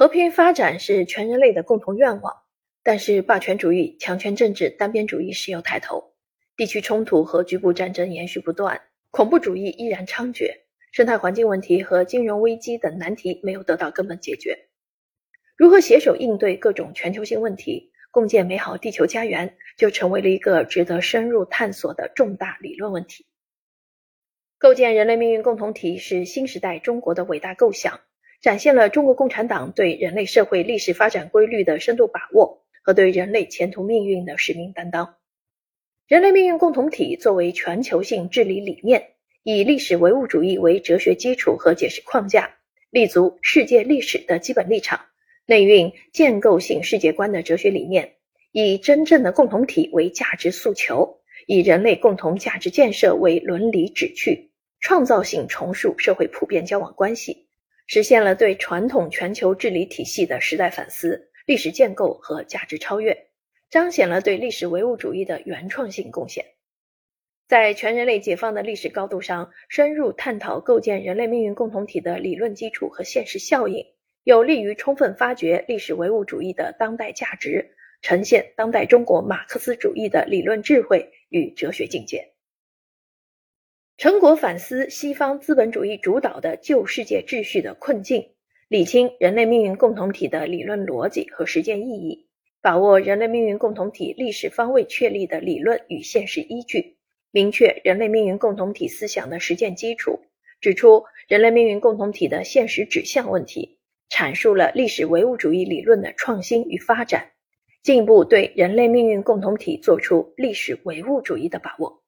和平发展是全人类的共同愿望，但是霸权主义、强权政治、单边主义时有抬头，地区冲突和局部战争延续不断，恐怖主义依然猖獗，生态环境问题和金融危机等难题没有得到根本解决。如何携手应对各种全球性问题，共建美好地球家园，就成为了一个值得深入探索的重大理论问题。构建人类命运共同体是新时代中国的伟大构想，展现了中国共产党对人类社会历史发展规律的深度把握和对人类前途命运的使命担当。人类命运共同体作为全球性治理理念，以历史唯物主义为哲学基础和解释框架，立足世界历史的基本立场，内蕴建构性世界观的哲学理念，以真正的共同体为价值诉求，以人类共同价值建设为伦理旨趣。创造性重塑社会普遍交往关系，实现了对传统全球治理体系的时代反思、历史建构和价值超越，彰显了对历史唯物主义的原创性贡献。在全人类解放的历史高度上，深入探讨构建人类命运共同体的理论基础和现实效应，有利于充分发掘历史唯物主义的当代价值，呈现当代中国马克思主义的理论智慧与哲学境界。成果反思西方资本主义主导的旧世界秩序的困境，理清人类命运共同体的理论逻辑和实践意义，把握人类命运共同体历史方位确立的理论与现实依据，明确人类命运共同体思想的实践基础，指出人类命运共同体的现实指向问题，阐述了历史唯物主义理论的创新与发展，进一步对人类命运共同体作出历史唯物主义的把握。